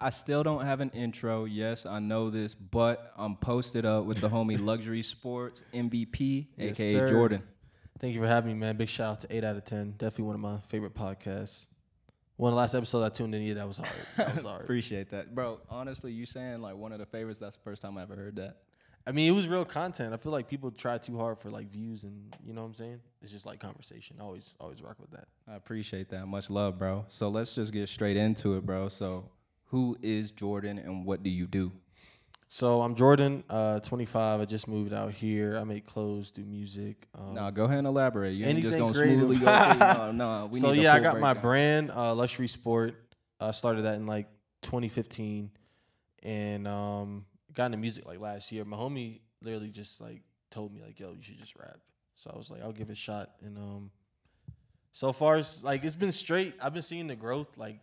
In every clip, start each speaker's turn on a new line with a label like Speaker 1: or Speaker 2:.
Speaker 1: I still don't have an intro. Yes, I know this, but I'm posted up with the homie Luxury Sports MVP,
Speaker 2: Yes,
Speaker 1: aka
Speaker 2: sir.
Speaker 1: Jordan.
Speaker 2: Thank you for having me, man. Big shout out to eight out of ten. Definitely one of my favorite podcasts. One of the last episodes I tuned in, yeah, that was hard. That was hard.
Speaker 1: Appreciate that, bro. Honestly, you saying like one of the favorites. That's the first time I ever heard that.
Speaker 2: I mean, it was real content. I feel like people try too hard for like views, and you know what I'm saying. It's just like conversation. I always, always rock with that.
Speaker 1: I appreciate that. Much love, bro. So let's just get straight into it, bro. So, who is Jordan and what do you do?
Speaker 2: So I'm Jordan, uh, 25. I just moved out here. I make clothes, do music. Um,
Speaker 1: Nah, go ahead and elaborate. You ain't just gonna
Speaker 2: creative.
Speaker 1: smoothly go through. No, no. We
Speaker 2: so
Speaker 1: need
Speaker 2: yeah, I got my brand, uh, Luxury Sport. I started that in like 2015, and um, got into music like last year. My homie literally just like told me like, "Yo, you should just rap." So I was like, "I'll give it a shot." And um, so far, it's like it's been straight. I've been seeing the growth. Like,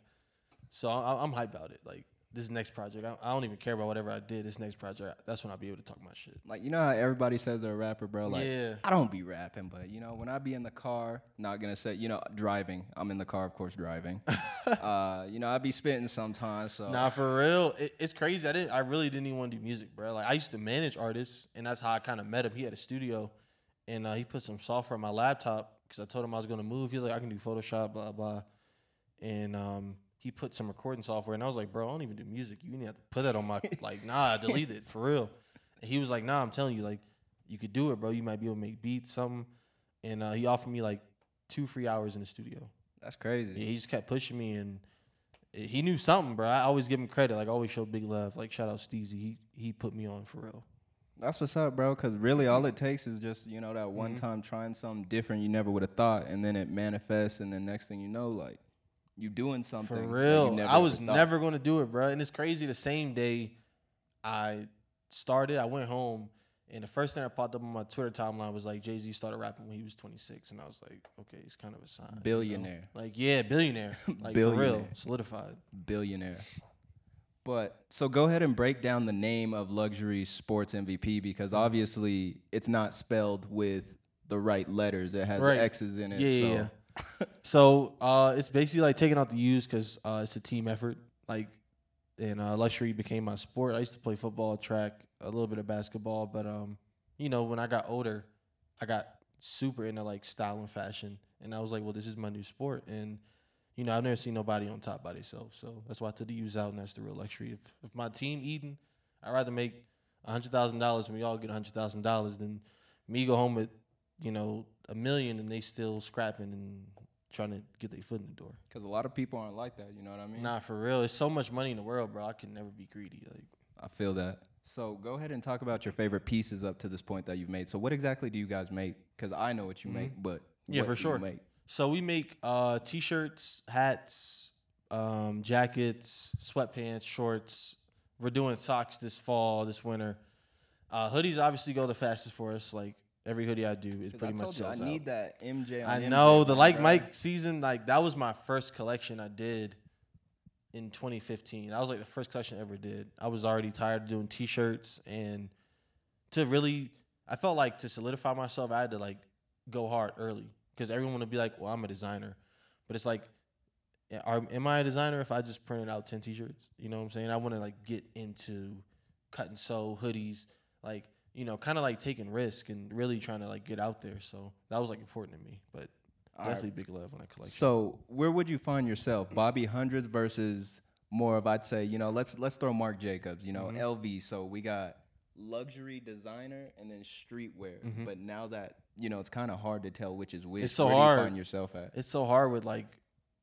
Speaker 2: so I, I'm hyped about it. Like this next project, I, I don't even care about whatever I did. This next project, that's when I'll be able to talk my shit.
Speaker 1: Like you know how everybody says they're a rapper, bro. Like
Speaker 2: Yeah.
Speaker 1: I don't be rapping, but you know when I be in the car, not gonna say you know driving. I'm in the car, of course, driving. uh, you know I be spitting sometimes. So
Speaker 2: Nah, for real, it, it's crazy. I didn't. I really didn't even want to do music, bro. Like I used to manage artists, and that's how I kind of met him. He had a studio, and uh, he put some software on my laptop because I told him I was gonna move. He was like, I can do Photoshop, blah blah, and um, he put some recording software, and I was like, bro, I don't even do music. You need to put that on my like, nah, delete it for real. And he was like, nah, I'm telling you, like, you could do it, bro. You might be able to make beats, something. And uh, he offered me like two free hours in the studio.
Speaker 1: that's crazy.
Speaker 2: Yeah, he just kept pushing me, and eh, he knew something, bro. I always give him credit. Like, I always show big love. Like, shout out Steezy. He he put me on for real.
Speaker 1: That's what's up, bro. Because really, all it takes is just you know that one
Speaker 2: Mm-hmm.
Speaker 1: time trying something different you never would have thought, and then it manifests, and then next thing you know, like you doing something
Speaker 2: For real.
Speaker 1: never
Speaker 2: I was never gonna do it, bro. And it's crazy. The same day I started, I went home, and the first thing that popped up on my Twitter timeline was like Jay Z started rapping when he was 26, and I was like, okay, it's kind of a sign. you know?
Speaker 1: Billionaire.
Speaker 2: Like, yeah, billionaire. Like for real, solidified.
Speaker 1: billionaire. But so go ahead and break down the name of luxury sports MVP because
Speaker 2: Mm-hmm.
Speaker 1: obviously it's not spelled with the right letters. It has
Speaker 2: Right.
Speaker 1: X's in it.
Speaker 2: Yeah,
Speaker 1: so
Speaker 2: yeah, yeah. so uh, it's basically like taking out the U's because uh, it's a team effort. Like, and uh, luxury became my sport. I used to play football, track, a little bit of basketball, but um, you know, when I got older, I got super into like style and fashion, and I was like, well, this is my new sport, and you know, I've never seen nobody on top by themselves, so that's why I took the U's out, and that's the real luxury. If if my team eating, I'd rather make hundred thousand dollars, and we all get hundred thousand dollars, than me go home with you know, a million and they still scrapping and trying to get their foot in the door.
Speaker 1: Because a lot of people aren't like that. You know what I mean?
Speaker 2: Nah, for real. There's so much money in the world, bro. I can never be greedy. Like,
Speaker 1: I feel that. So go ahead and talk about your favorite pieces up to this point that you've made. So what exactly do you guys make? Because I know what you make, but
Speaker 2: Mm-hmm. Yeah,
Speaker 1: what
Speaker 2: for
Speaker 1: do you
Speaker 2: sure.
Speaker 1: Make?
Speaker 2: so we make uh, t-shirts, hats, um, jackets, sweatpants, shorts. We're doing socks this fall, this winter. Uh, hoodies obviously go the fastest for us. Like every hoodie I do is pretty
Speaker 1: I
Speaker 2: much
Speaker 1: told you I
Speaker 2: out.
Speaker 1: need that MJ. On
Speaker 2: I
Speaker 1: MJ
Speaker 2: know the like
Speaker 1: bro.
Speaker 2: Mike season, like that was my first collection I did in 2015. That was like the first collection I ever did. I was already tired of doing t-shirts and to really, I felt like to solidify myself, I had to like go hard early because everyone would be like, "Well, I'm a designer," but it's like, are, am I a designer if I just printed out 10 t-shirts? You know what I'm saying? I want to like get into cut and sew hoodies, like you know, kind of like taking risk and really trying to like get out there. So that was like important to me, but
Speaker 1: All right.
Speaker 2: definitely big love when I collect.
Speaker 1: So where would you find yourself, Bobby Hundreds versus more of I'd say you know let's let's throw Marc Jacobs, you know
Speaker 2: Mm-hmm.
Speaker 1: LV. So we got luxury designer and then streetwear. But now that you know it's kind of hard to tell which is which.
Speaker 2: Mm-hmm. It's so
Speaker 1: where Do
Speaker 2: hard.
Speaker 1: you find yourself at?
Speaker 2: it's so hard with like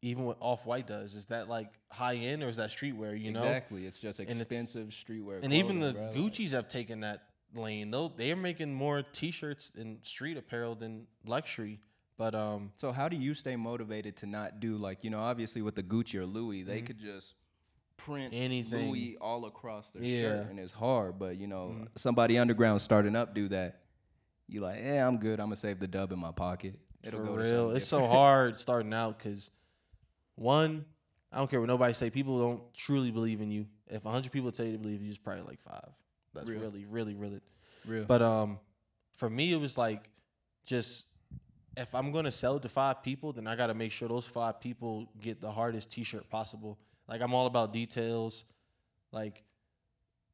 Speaker 2: even what Off White does. Is that like high end or is that streetwear? You know,
Speaker 1: exactly. It's just
Speaker 2: it's-
Speaker 1: expensive streetwear.
Speaker 2: and even the
Speaker 1: bro, like-
Speaker 2: Gucci's have taken that lane. Though they're making more T-shirts and street apparel than luxury. But um,
Speaker 1: So how do you stay motivated to not do like you know obviously with the Gucci or Louis they could just print
Speaker 2: Mm-hmm. Anything.
Speaker 1: Louis all across their
Speaker 2: Yeah. Mm-hmm.
Speaker 1: shirt and it's hard but you know somebody underground starting up do that you like yeah I'm good I'm gonna save the dub in my pocket it'll
Speaker 2: for
Speaker 1: go to
Speaker 2: real, it's so hard starting out because one, I don't care what nobody say. People don't truly believe in you. If hundred people tell you to believe you, it's probably like five. That's
Speaker 1: Real.
Speaker 2: really, really, really.
Speaker 1: real
Speaker 2: But um, for me, it was like just if I'm gonna sell it to five people, then I gotta make sure those five people get the hardest T-shirt possible. Like I'm all about details. Like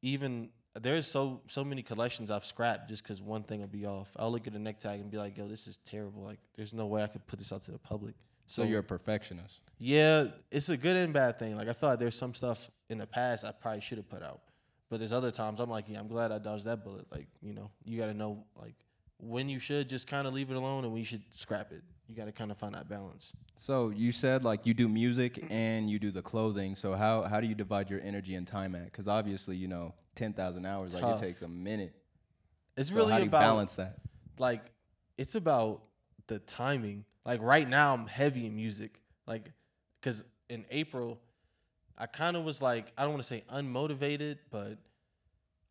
Speaker 2: even there's so so many collections I've scrapped just because one thing will be off. I'll look at the neck tag and be like, "Yo, this is terrible. Like, there's no way I could put this out to the public."
Speaker 1: So you're a perfectionist.
Speaker 2: Yeah, it's a good and bad thing. Like I feel like there's some stuff in the past I probably should have put out, but there's other times I'm like, yeah, I'm glad I dodged that bullet. Like you know, you got to know like when you should just kind of leave it alone and when you should scrap it. You got to kind of find that balance.
Speaker 1: So you said like you do music and you do the clothing. So how how do you divide your energy and time at? Because obviously you know ten thousand hours like it takes a minute.
Speaker 2: It's
Speaker 1: So
Speaker 2: really
Speaker 1: how do you
Speaker 2: about
Speaker 1: balance that?
Speaker 2: like it's about the timing. Like right now, I'm heavy in music. Like, cause in April, I kind of was like, I don't want to say unmotivated, but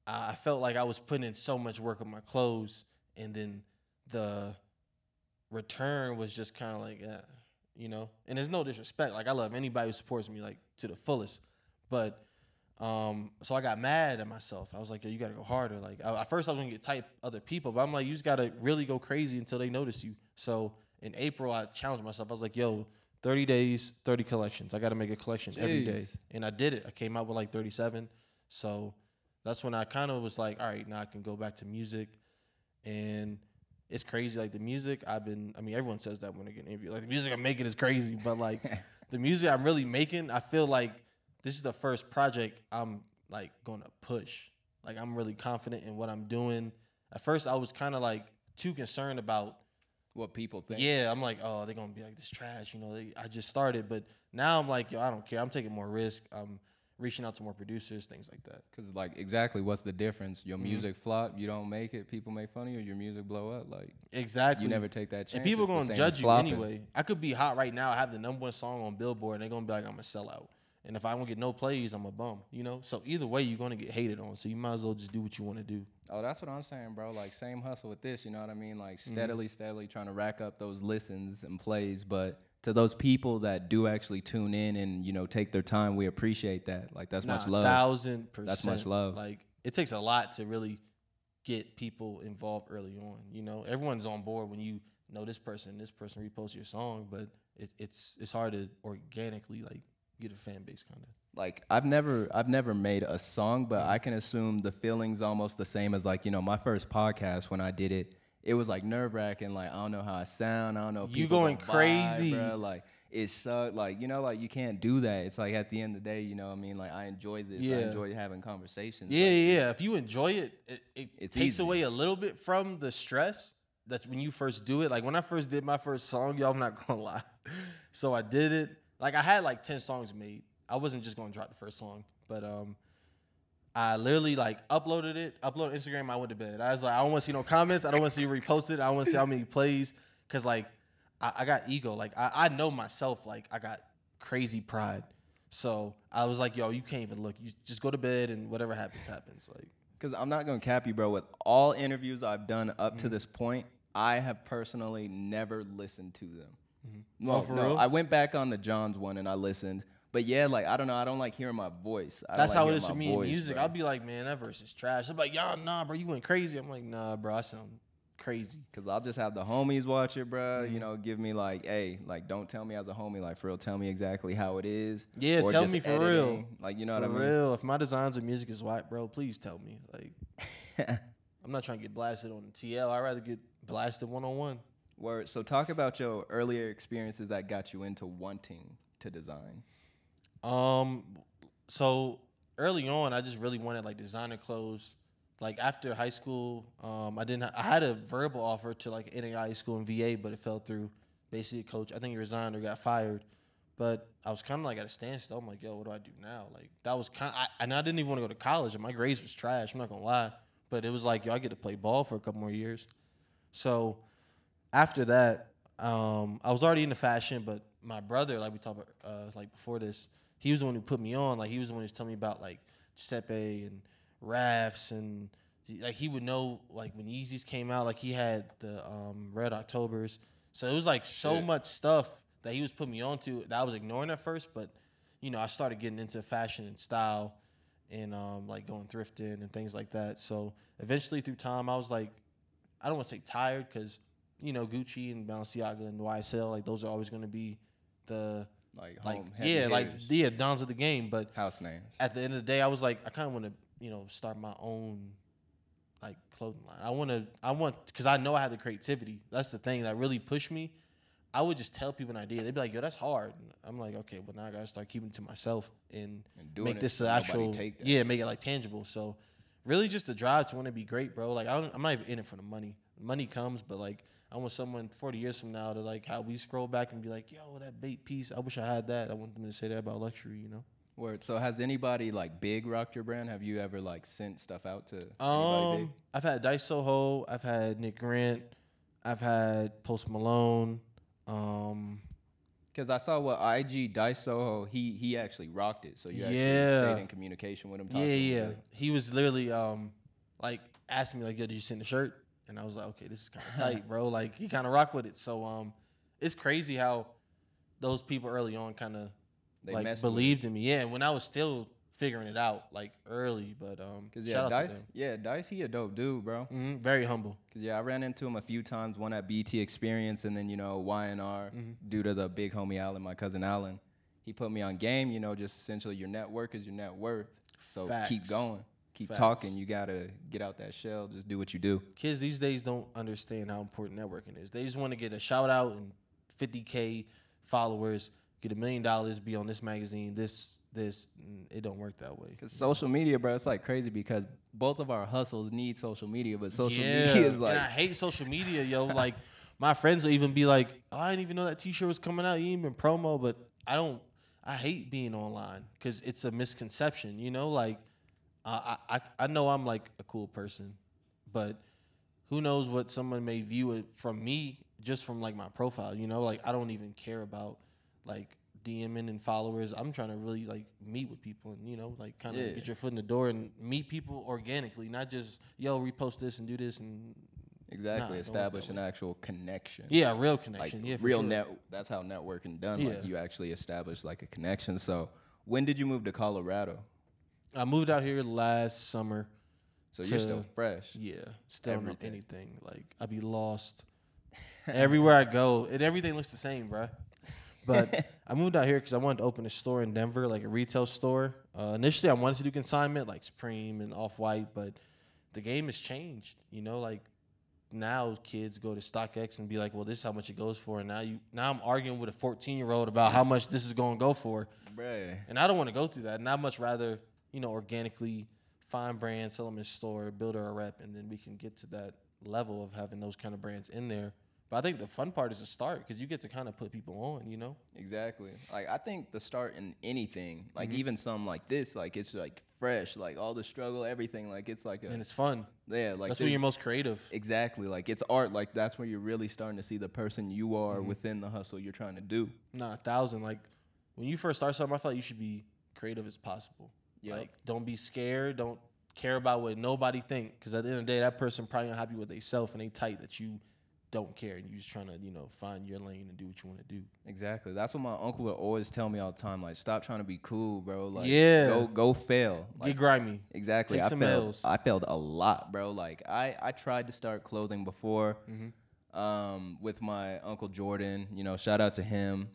Speaker 2: I felt like I was putting in so much work on my clothes, and then the return was just kind of like, eh, you know. And there's no disrespect. Like I love anybody who supports me like to the fullest, but um, so I got mad at myself. I was like, Yo, you gotta go harder. Like I, at first I was gonna get type other people, but I'm like, you just gotta really go crazy until they notice you. So in April, I challenged myself. I was like, yo, 30 days, 30 collections. I gotta make a collection every day. And I did it. I came out with like 37. So that's when I kind of was like, all right, now I can go back to music. And it's crazy. Like the music, I've been, I mean, everyone says that when they get interviewed. Like the music I'm making is crazy, but like the music I'm really making, I feel like this is the first project I'm like gonna push. Like I'm really confident in what I'm doing. At first, I was kind of like too concerned about
Speaker 1: What people think?
Speaker 2: yeah, I'm like, oh, they're gonna be like this trash, you know. They, I just started, but now I'm like, yo, I don't care. I'm taking more risk. I'm reaching out to more producers, things like that.
Speaker 1: Because like exactly, what's the difference? Your
Speaker 2: Mhm.
Speaker 1: music flop, you don't make it, people make fun of you. Your music blow up, like
Speaker 2: Exactly.
Speaker 1: you never take that chance.
Speaker 2: and people
Speaker 1: It's
Speaker 2: gonna judge you
Speaker 1: flopping.
Speaker 2: anyway. I could be hot right now, I have the number one song on Billboard, and they're gonna be like, I'm a sellout. And if I don't get no plays, I'm a bum. You know. So either way, you're gonna get hated on. So you might as well just do what you want to do.
Speaker 1: Oh, that's what I'm saying, bro. Like same hustle with this, you know what I mean? Like
Speaker 2: Mm-hmm.
Speaker 1: steadily, steadily trying to rack up those listens and plays. But to those people that do actually tune in and you know take their time, we appreciate that. Like that's much love.
Speaker 2: Thousand percent.
Speaker 1: That's much love.
Speaker 2: Like it takes a lot to really get people involved early on. You know, everyone's on board when you know this person, this person reposts your song, but it, it's it's hard to organically like get a fan base kind of.
Speaker 1: like I've never I've never made a song, but I can assume the feeling's almost the same as like you know my first podcast when I did it. It was like nerve wracking. Like I don't know how I sound. I don't know. If
Speaker 2: You going crazy.
Speaker 1: bruh. Like it sucked. like you know like you can't do that. It's like at the end of the day, you know what I mean. Like I enjoy this.
Speaker 2: Yeah.
Speaker 1: I enjoy having conversations.
Speaker 2: Yeah,
Speaker 1: like,
Speaker 2: yeah, yeah. If you enjoy it, it, it takes
Speaker 1: easy.
Speaker 2: away a little bit from the stress. That's when you first do it. Like when I first did my first song, y'all, I'm not gonna lie. So I did it. Like I had like ten songs made. I wasn't just gonna drop the first song, but um, I literally like uploaded it, uploaded Instagram. I went to bed. I was like, I don't want to see no comments. I don't want to see reposted. I want to see how many plays, cause like I, I got ego. Like I, I know myself. Like I got crazy pride. So I was like, yo, you can't even look. You just go to bed and whatever happens, happens. Like
Speaker 1: Because I'm not gonna cap you, bro. With all interviews I've done up
Speaker 2: Mm-hmm.
Speaker 1: to this point, I have personally never listened to them.
Speaker 2: Mm-hmm.
Speaker 1: No,
Speaker 2: Oh, for
Speaker 1: no.
Speaker 2: real?
Speaker 1: I went back on the Johns one and I listened. But yeah, like I don't know. I don't like hearing my voice. I don't
Speaker 2: That's
Speaker 1: like
Speaker 2: how it is for me in music.
Speaker 1: bro.
Speaker 2: I'll be like, man, that verse is trash. I'm like, y'all, nah, bro, you went crazy. I'm like, nah, bro, I sound crazy.
Speaker 1: Cause I'll just have the homies watch it, bro.
Speaker 2: Mm-hmm.
Speaker 1: You know, give me like, hey, like, don't tell me as a homie, like, for real, tell me exactly how it is.
Speaker 2: Yeah, tell me for real.
Speaker 1: Like, you know
Speaker 2: For
Speaker 1: what I mean?
Speaker 2: For real, if my designs of music is white, bro, please tell me. Like, I'm not trying to get blasted on the TL. I'd rather get blasted one on one.
Speaker 1: Word. So talk about your earlier experiences that got you into wanting to design.
Speaker 2: Um, so early on, I just really wanted like designer clothes. Like after high school, um, I didn't. Ha- I had a verbal offer to like NAIA school in VA, but it fell through. Basically, coach, I think he resigned or got fired. But I was kind of like at a standstill. I'm like, yo, what do I do now? Like that was kind. I, and I didn't even want to go to college, and my grades was trash. I'm not gonna lie. But it was like, yo, I get to play ball for a couple more years. So after that, um, I was already into fashion, but my brother, like we talked about, uh, like before this, he was the one who put me on. Like he was the one who was telling me about like Giuseppe and Rafs and like he would know like when Yeezys came out. Like he had the um, Red Octobers, so it was like so
Speaker 1: Shit.
Speaker 2: much stuff that he was putting me onto that I was ignoring at first. But you know, I started getting into fashion and style and um, like going thrifting and things like that. So eventually, through time, I was like, I don't want to say tired because you know Gucci and Balenciaga and YSL like those are always going to be the
Speaker 1: Like,
Speaker 2: like
Speaker 1: home, heavy
Speaker 2: yeah, like
Speaker 1: hitters,
Speaker 2: yeah, dons of the game. But
Speaker 1: house names.
Speaker 2: at the end of the day, I was like, I kind of want to, you know, start my own like clothing line. I want to, I want, because I know I have the creativity. That's the thing that really pushed me. I would just tell people an idea. They'd be like, "Yo, that's hard." And I'm like, "Okay, well now I gotta start keeping it to myself and,
Speaker 1: And
Speaker 2: make this an actual, yeah, make it like tangible." So, really, just the drive to want to be great, bro. Like, I don't, I'm not even in it for the money. Money comes, but like, I want someone 40 years from now to like how we scroll back and be like, "Yo, that bait piece. I wish I had that." I want them to say that about luxury, you know.
Speaker 1: Word. So has anybody like big rocked your brand? Have you ever like sent stuff out to anybody big?
Speaker 2: Um, I've had Dice Soho. I've had Nick Grant. I've had Post Malone. Um,
Speaker 1: Because I saw what IG Dice Soho, he he actually rocked it. So you actually
Speaker 2: Yeah.
Speaker 1: stayed in communication with him.
Speaker 2: yeah,
Speaker 1: to him a
Speaker 2: yeah. He was literally um, like asking me like, "Yo, did you send the shirt?" And I was like, "Okay, this is kind of tight, bro." Like he kind of rock with it. So um, it's crazy how those people early on kind of like
Speaker 1: messed with it.
Speaker 2: believed in me. Yeah, when I was still figuring it out like early, but um,
Speaker 1: Cause yeah, Dice, yeah, Dice, he a dope dude, bro.
Speaker 2: hmm very humble.
Speaker 1: Cause yeah, I ran into him a few times. One at BET Experience, and then you know YNR,
Speaker 2: Mm-hmm.
Speaker 1: due to the big homie Allen, my cousin Allen. He put me on game. You know, just essentially your network is your net worth. So keep going, keep
Speaker 2: Facts.
Speaker 1: talking. You gotta get out that shell. Just do what you do.
Speaker 2: kids these days don't understand how important networking is. They just want to get a shout out and 50k followers, get a million dollars, be on this magazine, this this. It don't work that way.
Speaker 1: Cause social media, bro, it's like crazy because both of our hustles need social media, but social
Speaker 2: yeah,
Speaker 1: media is like
Speaker 2: and I hate social media, yo. Like my friends will even be like, "Oh, I didn't even know that T-shirt was coming out. You even promo." But I don't. I hate being online because it's a misconception. You know, like I I I know I'm like a cool person, but who knows what someone may view it from me just from like my profile. You know, like I don't even care about like DMing and followers. I'm trying to really like meet with people and you know like kind of
Speaker 1: Yeah.
Speaker 2: get your foot in the door and meet people organically, not just yo repost this and do this and
Speaker 1: exactly
Speaker 2: don't
Speaker 1: establish an actual connection.
Speaker 2: yeah, real
Speaker 1: like
Speaker 2: connection. yeah,
Speaker 1: real
Speaker 2: sure.
Speaker 1: net. That's how networking done. Like you actually establish like a connection. So when did you move to Colorado?
Speaker 2: I moved out here last summer.
Speaker 1: So you're still fresh.
Speaker 2: Yeah, still
Speaker 1: Everything.
Speaker 2: anything. Like I'd be lost everywhere I go, and everything looks the same, bruh. But I moved out here because I wanted to open a store in Denver, like a retail store. Uh, initially, I wanted to do consignment, like Supreme and Off White, but the game has changed. You know, like now kids go to StockX and be like, "Well, this is how much it goes for," and now you now I'm arguing with a 14 year old about how much this is going to go for.
Speaker 1: Bruh.
Speaker 2: And I don't want to go through that. And I'd much rather, you know, organically find brands, sell them in store, build our rep, and then we can get to that level of having those kind of brands in there. But I think the fun part is the start because you get to kind of put people on, you know?
Speaker 1: Exactly. Like I think the start in anything, like
Speaker 2: Mm-hmm.
Speaker 1: even something like this, like it's like fresh, like all the struggle, everything, like it's like a
Speaker 2: And it's fun.
Speaker 1: yeah, like
Speaker 2: That's when you're most creative.
Speaker 1: exactly like it's art. Like that's where you're really starting to see the person you are
Speaker 2: Mm-hmm.
Speaker 1: within the hustle you're trying to do.
Speaker 2: Nah, a thousand. Like when you first start something, I feel like you should be creative as possible.
Speaker 1: Yep.
Speaker 2: Like don't be scared. Don't care about what nobody think. Because at the end of the day, that person probably not happy with themselves and they tight that you don't care and you just trying to you know find your lane and do what you want to do.
Speaker 1: Exactly. That's what my uncle would always tell me all the time. Like, stop trying to be cool, bro. Like,
Speaker 2: Yeah.
Speaker 1: go go fail. Like,
Speaker 2: Get grimy.
Speaker 1: Exactly.
Speaker 2: Take
Speaker 1: I
Speaker 2: some
Speaker 1: failed.
Speaker 2: L's.
Speaker 1: I failed a lot, bro. Like I, I tried to start clothing before,
Speaker 2: Mm-hmm.
Speaker 1: um, with my uncle Jordan. You know, shout out to him.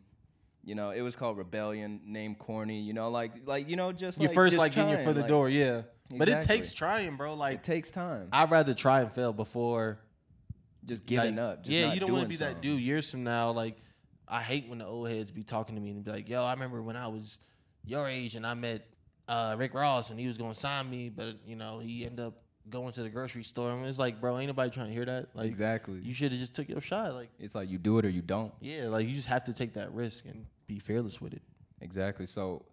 Speaker 1: You know, it was called Rebellion, named corny. You know, like like you know, just like
Speaker 2: You
Speaker 1: like,
Speaker 2: first
Speaker 1: just
Speaker 2: like getting your foot in the
Speaker 1: like,
Speaker 2: door, yeah. But it takes trying, bro. Like
Speaker 1: It takes time.
Speaker 2: I'd rather try and fail before
Speaker 1: just giving
Speaker 2: like,
Speaker 1: up. Just
Speaker 2: yeah, you don't want to be that dude years from now. Like I hate when the old heads be talking to me and be like, "Yo, I remember when I was your age and I met uh, Rick Ross and he was gonna sign me, but you know he ended up going to the grocery store." And it's like, bro, ain't nobody trying to hear that. Like
Speaker 1: Exactly.
Speaker 2: you should have just took your shot. Like
Speaker 1: it's like you do it or you don't.
Speaker 2: yeah, like you just have to take that risk and be fearless with it.
Speaker 1: Exactly. So,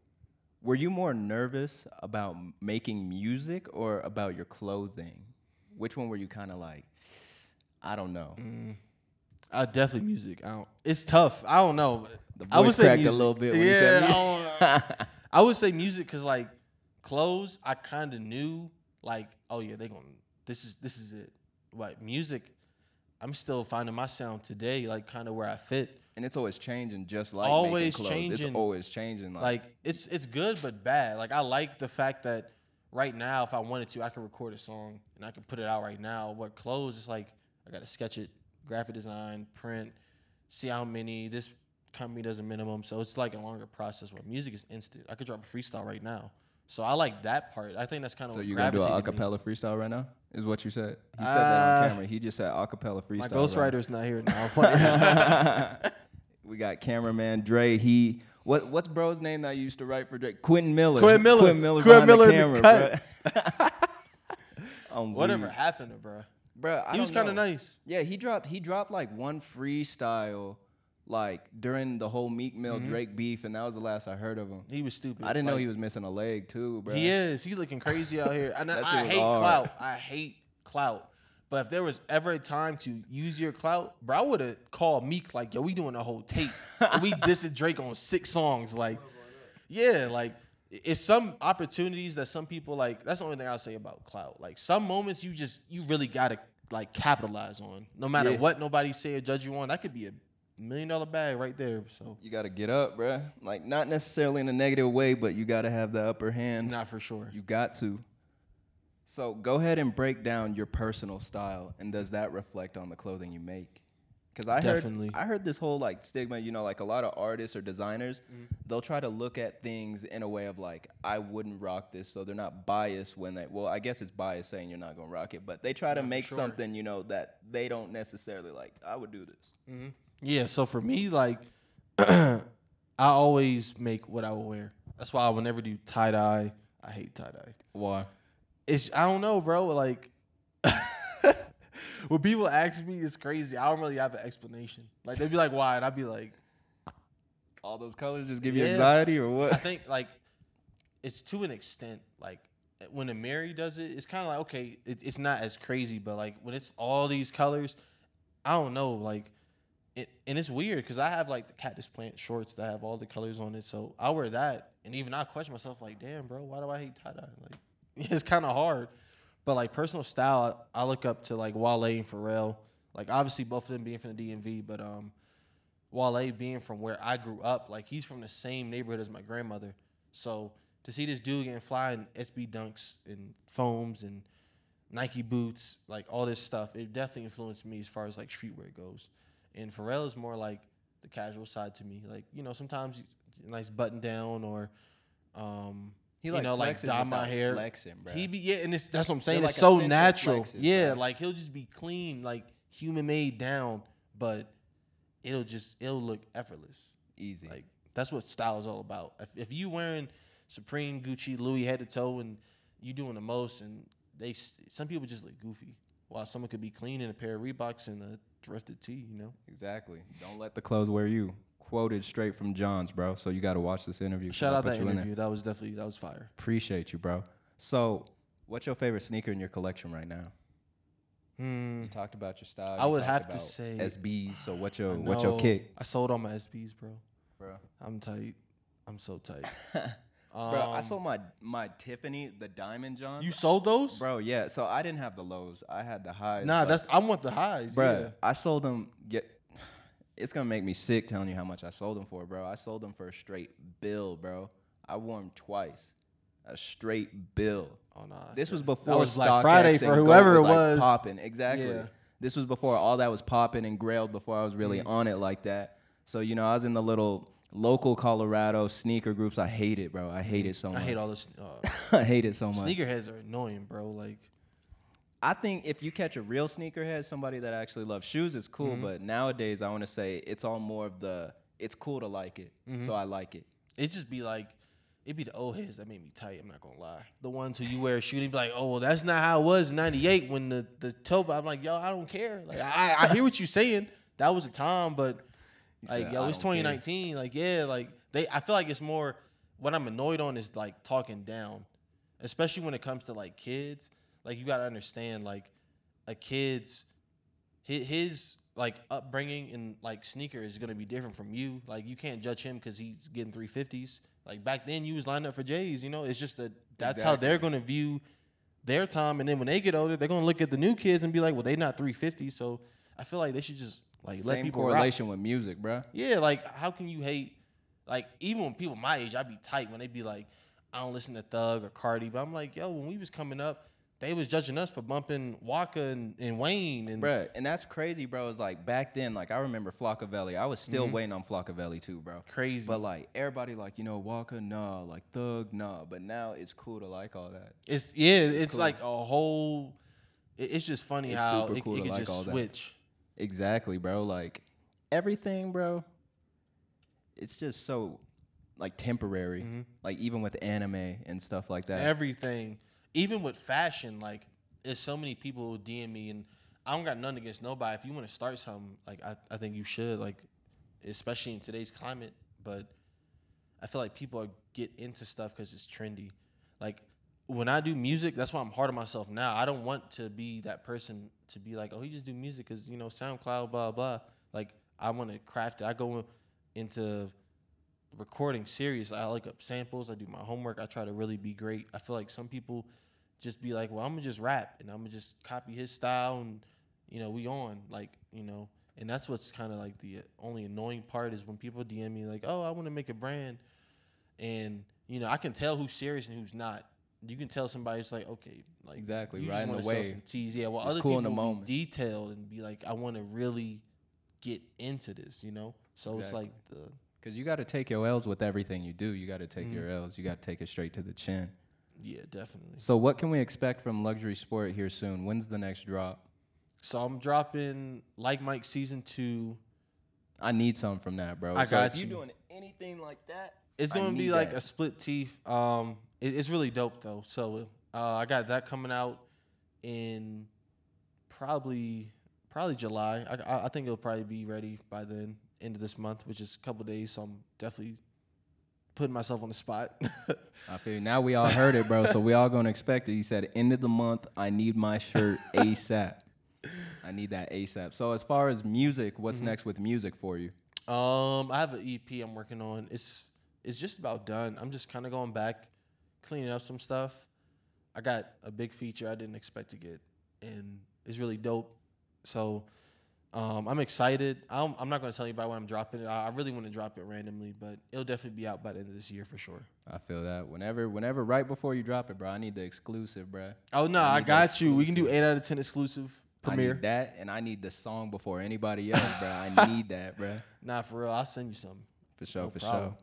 Speaker 1: were you more nervous about making music or about your clothing? Which one were you kind of like? I don't know.
Speaker 2: I definitely music. I don't. It's tough. I don't know.
Speaker 1: The
Speaker 2: I would
Speaker 1: voice
Speaker 2: say
Speaker 1: cracked a
Speaker 2: music.
Speaker 1: little bit when you
Speaker 2: yeah,
Speaker 1: said
Speaker 2: I, I would say music because like clothes, I kind of knew like, oh yeah, they gonna this is this is it. Like music, I'm still finding my sound today, like kind of where I fit.
Speaker 1: and it's always changing, just like
Speaker 2: Always
Speaker 1: making clothes.
Speaker 2: changing.
Speaker 1: It's always changing. Like,
Speaker 2: Like it's it's good but bad. Like I like the fact that right now, if I wanted to, I could record a song and I could put it out right now. What clothes It's like I gotta sketch it, graphic design, print, see how many this company does a minimum, so it's like a longer process. Where music is instant. I could drop a freestyle right now, so I like that part. I think that's kind of
Speaker 1: So
Speaker 2: what
Speaker 1: you're gonna do an acapella freestyle right now? Is what you said? He said that on
Speaker 2: Uh,
Speaker 1: camera. He just said acapella freestyle.
Speaker 2: My
Speaker 1: right
Speaker 2: ghostwriter's not here now.
Speaker 1: We got cameraman Dre. He what what's bro's name that you used to write for Drake? Quentin Miller.
Speaker 2: Quentin Miller.
Speaker 1: Quentin Miller.
Speaker 2: Quentin Miller
Speaker 1: the
Speaker 2: in the
Speaker 1: camera, bruh. I'm
Speaker 2: Whatever happened to bro?
Speaker 1: I
Speaker 2: He was kind of nice.
Speaker 1: Yeah, he dropped he dropped like one freestyle like during the whole Meek Mill
Speaker 2: Mm-hmm.
Speaker 1: Drake beef, and that was the last I heard of him.
Speaker 2: He was stupid.
Speaker 1: I didn't know he was missing a leg too, bro.
Speaker 2: He is. He looking crazy out here. And I, I hate
Speaker 1: hard.
Speaker 2: clout. I hate clout. But if there was ever a time to use your clout, bro, I would have called Meek like, yo, we doing a whole tape. we dissing Drake on six songs. Like, yeah, like it's some opportunities that some people like. That's the only thing I'll say about clout. Like some moments you just you really gotta like capitalize on. No matter
Speaker 1: Yeah.
Speaker 2: what nobody say or judge you on, that could be a million dollar bag right there. So
Speaker 1: You gotta get up, bruh. Like not necessarily in a negative way, but you gotta have the upper hand.
Speaker 2: not for sure.
Speaker 1: You got to. So go ahead and break down your personal style, and does that reflect on the clothing you make? Because I
Speaker 2: Definitely.
Speaker 1: heard I heard this whole like stigma. You know, like a lot of artists or designers,
Speaker 2: Mm-hmm.
Speaker 1: they'll try to look at things in a way of like, I wouldn't rock this, so they're not biased when they. Well, I guess it's biased saying you're not gonna rock it, but they try to make
Speaker 2: sure.
Speaker 1: something you know that they don't necessarily like. I would do this.
Speaker 2: Yeah, so for me, like, I always make what I will wear. That's why I will never do tie dye. I hate tie dye.
Speaker 1: Why?
Speaker 2: It's I don't know, bro. Like, when people ask me, it's crazy. I don't really have an explanation. Like they'd be like, "Why?" and I'd be like,
Speaker 1: All those colors just give you
Speaker 2: Yeah.
Speaker 1: anxiety, or what?"
Speaker 2: I think like it's to an extent. Like when Amiri does it, it's kind of like okay, it, it's not as crazy, but like when it's all these colors, I don't know. Like it, and it's weird because I have like the cactus plant shorts that have all the colors on it, so I wear that, and even I question myself like, damn, bro, why do I hate tie dye? Like it's kind of hard. But like personal style, I, I look up to like Wale and Pharrell. Like obviously both of them being from the DMV, but um, Wale being from where I grew up, like he's from the same neighborhood as my grandmother. So to see this dude getting fly in SB dunks and foams and Nike boots, like all this stuff, it definitely influenced me as far as like streetwear goes. And Pharrell is more like the casual side to me. Like you know, sometimes a nice button down or, um,
Speaker 1: He
Speaker 2: you know, like dye my hair.
Speaker 1: flexing, bro.
Speaker 2: He be yeah, and it's that's what I'm saying.
Speaker 1: They're
Speaker 2: it's
Speaker 1: like
Speaker 2: so natural.
Speaker 1: flexes,
Speaker 2: yeah,
Speaker 1: bro.
Speaker 2: like he'll just be clean, like human made down, but it'll just it'll look effortless.
Speaker 1: Easy.
Speaker 2: Like that's what style is all about. If, if you wearing Supreme, Gucci, Louis head to toe, and you doing the most, and they some people just look goofy, while someone could be clean in a pair of Reeboks and a thrifted tee. You know.
Speaker 1: Exactly. Don't let the clothes wear you. Quoted straight from Johns, bro. So you got to watch this interview.
Speaker 2: Shout out that
Speaker 1: you in
Speaker 2: interview. That was definitely that was fire.
Speaker 1: Appreciate you, bro. So, what's your favorite sneaker in your collection right now?
Speaker 2: Hmm.
Speaker 1: You talked about your style.
Speaker 2: I
Speaker 1: you
Speaker 2: would have to say-
Speaker 1: SBs. So what's your what's your kick,
Speaker 2: I sold all my SBs, bro.
Speaker 1: bro?
Speaker 2: I'm tight. I'm so tight.
Speaker 1: bro, I
Speaker 2: Um,
Speaker 1: sold my my Tiffany the diamond Johns.
Speaker 2: You sold those?
Speaker 1: bro, yeah. So I didn't have the lows. I had the highs.
Speaker 2: Nah, that's I want the highs.
Speaker 1: bro.
Speaker 2: yeah.
Speaker 1: I sold them. Get, it's gonna make me sick telling you how much I sold them for, bro. I sold them for a straight bill, bro. I wore them twice, a straight bill.
Speaker 2: Oh nah.
Speaker 1: This was
Speaker 2: that
Speaker 1: before
Speaker 2: was Black Friday for whoever it
Speaker 1: was, like,
Speaker 2: was.
Speaker 1: popping. Exactly.
Speaker 2: Yeah.
Speaker 1: This was before all that was popping and Grailed. Before I was really
Speaker 2: Mm.
Speaker 1: on it like that. So you know, I was in the little local Colorado sneaker groups. I hate it, bro. I hate it so much.
Speaker 2: I hate all this. Uh,
Speaker 1: I hate it so much.
Speaker 2: sneakerheads are annoying, bro. Like,
Speaker 1: I think if you catch a real sneakerhead, somebody that actually loves shoes, it's cool.
Speaker 2: Mm-hmm.
Speaker 1: But nowadays, I want to say it's all more of the it's cool to like it,
Speaker 2: Mm-hmm.
Speaker 1: so I like it.
Speaker 2: it just be like, It'd be the old heads that made me tight. I'm not gonna lie. The ones who you wear a shoe, they be like, oh, well, that's not how it was in '98 when the the toe. I'm like, yo, I don't care. Like, I, I hear what you're saying. That was a time, but like,
Speaker 1: said,
Speaker 2: yo,
Speaker 1: "I
Speaker 2: it's
Speaker 1: don't care."
Speaker 2: 2019. Like, yeah, like they. I feel like it's more. What I'm annoyed on is like talking down, especially when it comes to like kids. Like, you gotta understand, like, a kid's his, his like upbringing and like sneaker is gonna be different from you. Like you can't judge him because he's getting three fifties. Like back then, you was lined up for J's. You know, it's just that that's how they're gonna view their time. And then when they get older, they're gonna look at the new kids and be like, well, they not three fifty. So I feel like they should just like let
Speaker 1: Same
Speaker 2: people rock.
Speaker 1: correlation with music, bro.
Speaker 2: Yeah, like how can you hate? Like even when people my age, I'd be tight when they be like, I don't listen to Thug or Cardi, but I'm like, yo, when we was coming up, they was judging us for bumping Waka and, and Wayne and
Speaker 1: Bruh, and that's crazy, bro. It's like back then, like I remember Flockavelli. I was still waiting on Flockavelli too, bro.
Speaker 2: Mm-hmm. Crazy.
Speaker 1: But like everybody, like you know, Waka, nah, like Thug, nah. But now it's cool to like all that.
Speaker 2: it's yeah, it's,
Speaker 1: cool.
Speaker 2: like a whole. it- It's just funny
Speaker 1: It's
Speaker 2: how it,
Speaker 1: cool
Speaker 2: it
Speaker 1: to
Speaker 2: can
Speaker 1: like
Speaker 2: just
Speaker 1: all that. Exactly, bro. Like everything, bro. It's just so like temporary.
Speaker 2: Mm-hmm.
Speaker 1: Like even with anime and stuff like that.
Speaker 2: Everything, even with fashion, like there's so many people who DM me, and I don't got nothing against nobody. If you want to start something, like I, I think you should, like especially in today's climate. But I feel like people are get into stuff because it's trendy. Like when I do music, that's why I'm hard on myself now. I don't want to be that person to be like, oh, he just do music because you know SoundCloud, blah blah. Like I want to craft it. I go into recording serious. I look up samples. I do my homework. I try to really be great. I feel like some people just be like, well, I'm gonna just rap and I'm gonna just copy his style and you know we on like you know. And that's what's kind of like the uh, only annoying part is when people DM me like, oh, I want to make a brand, and you know I can tell who's serious and who's not. You can tell somebody's like, okay, like
Speaker 1: Exactly,
Speaker 2: you
Speaker 1: riding
Speaker 2: wanna
Speaker 1: the wave.
Speaker 2: some teas, yeah. Well,
Speaker 1: It's
Speaker 2: other
Speaker 1: cool in
Speaker 2: people
Speaker 1: the moment.
Speaker 2: be detailed and be like, I want to really get into this, you know. So it's like the
Speaker 1: Cause you got to take your L's with everything you do. You got to take
Speaker 2: Mm-hmm.
Speaker 1: your L's. You got to take it straight to the chin.
Speaker 2: yeah, definitely.
Speaker 1: So what can we expect from Luxury Sport here soon? When's the next drop?
Speaker 2: So I'm dropping like Mike season two.
Speaker 1: I need some from that, bro.
Speaker 2: I
Speaker 1: so
Speaker 2: got
Speaker 1: if you
Speaker 2: you.
Speaker 1: doing anything like that,
Speaker 2: It's
Speaker 1: I
Speaker 2: gonna be
Speaker 1: need
Speaker 2: like a split teeth. Um, it- it's really dope though. So uh, I got that coming out in probably probably July. I, I think it'll probably be ready by then, end of this month, which is a couple days. So I'm definitely putting myself on the spot.
Speaker 1: I feel you. now we all heard it, bro. so we all gonna expect it. You said end of the month. I need my shirt ASAP. I need that ASAP. So as far as music, what's
Speaker 2: Mm-hmm.
Speaker 1: next with music for you?
Speaker 2: Um, I have an EP I'm working on. It's it's just about done. I'm just kind of going back, cleaning up some stuff. I got a big feature I didn't expect to get, and it's really dope. So, um, I'm excited. I'm, I'm not going to tell anybody when I'm dropping it. I, I really want to drop it randomly, but it'll definitely be out by the end of this year for sure.
Speaker 1: I feel that. Whenever, whenever, right before you drop it, bro, I need the exclusive, bro.
Speaker 2: Oh no,
Speaker 1: I
Speaker 2: I, got you. We can do eight out of ten exclusive
Speaker 1: I
Speaker 2: premiere.
Speaker 1: need that, and I need the song before anybody else, bro. I need that, bro.
Speaker 2: Nah, for real. I'll send you some.
Speaker 1: For sure,
Speaker 2: No
Speaker 1: for
Speaker 2: problem.
Speaker 1: sure.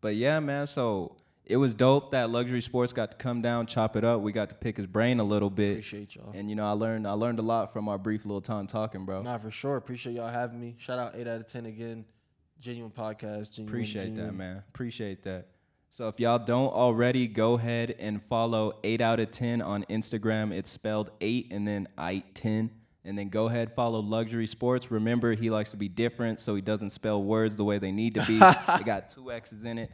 Speaker 1: But yeah, man. So it was dope that Luxury Sports got to come down, chop it up. We got to pick his brain a little bit,
Speaker 2: Appreciate y'all.
Speaker 1: and you know, I learned, I learned a lot from our brief little time talking, bro.
Speaker 2: Nah, for sure. Appreciate y'all having me. Shout out eight out of ten again. Genuine podcast. Genuine,
Speaker 1: Appreciate that, man. Appreciate that. So if y'all don't already, go ahead and follow 8 out of 10 on Instagram. It's spelled 8 and then I 10. And then go ahead follow Luxury Sports. Remember, he likes to be different, so he doesn't spell words the way they need to be. they got two X's in it.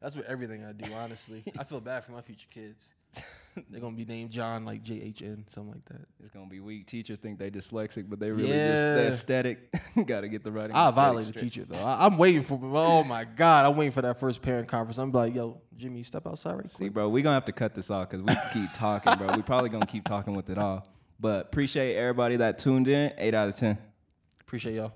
Speaker 2: That's what everything I do, honestly. I feel bad for my future kids. They're gonna be named John, like J H N, something like that.
Speaker 1: It's gonna be weak. Teachers think they dyslexic, but they really just
Speaker 2: Yeah.
Speaker 1: the aesthetic. Got to get the writing.
Speaker 2: I'll violate the teacher though. I, I'm waiting for. Oh my god, I'm waiting for that first parent conference. I'm like, yo, Jimmy, step outside right
Speaker 1: See,
Speaker 2: quick.
Speaker 1: bro, we gonna have to cut this off because we keep talking, bro. We probably gonna keep talking with it all. But appreciate everybody that tuned in. Eight out of ten.
Speaker 2: Appreciate y'all.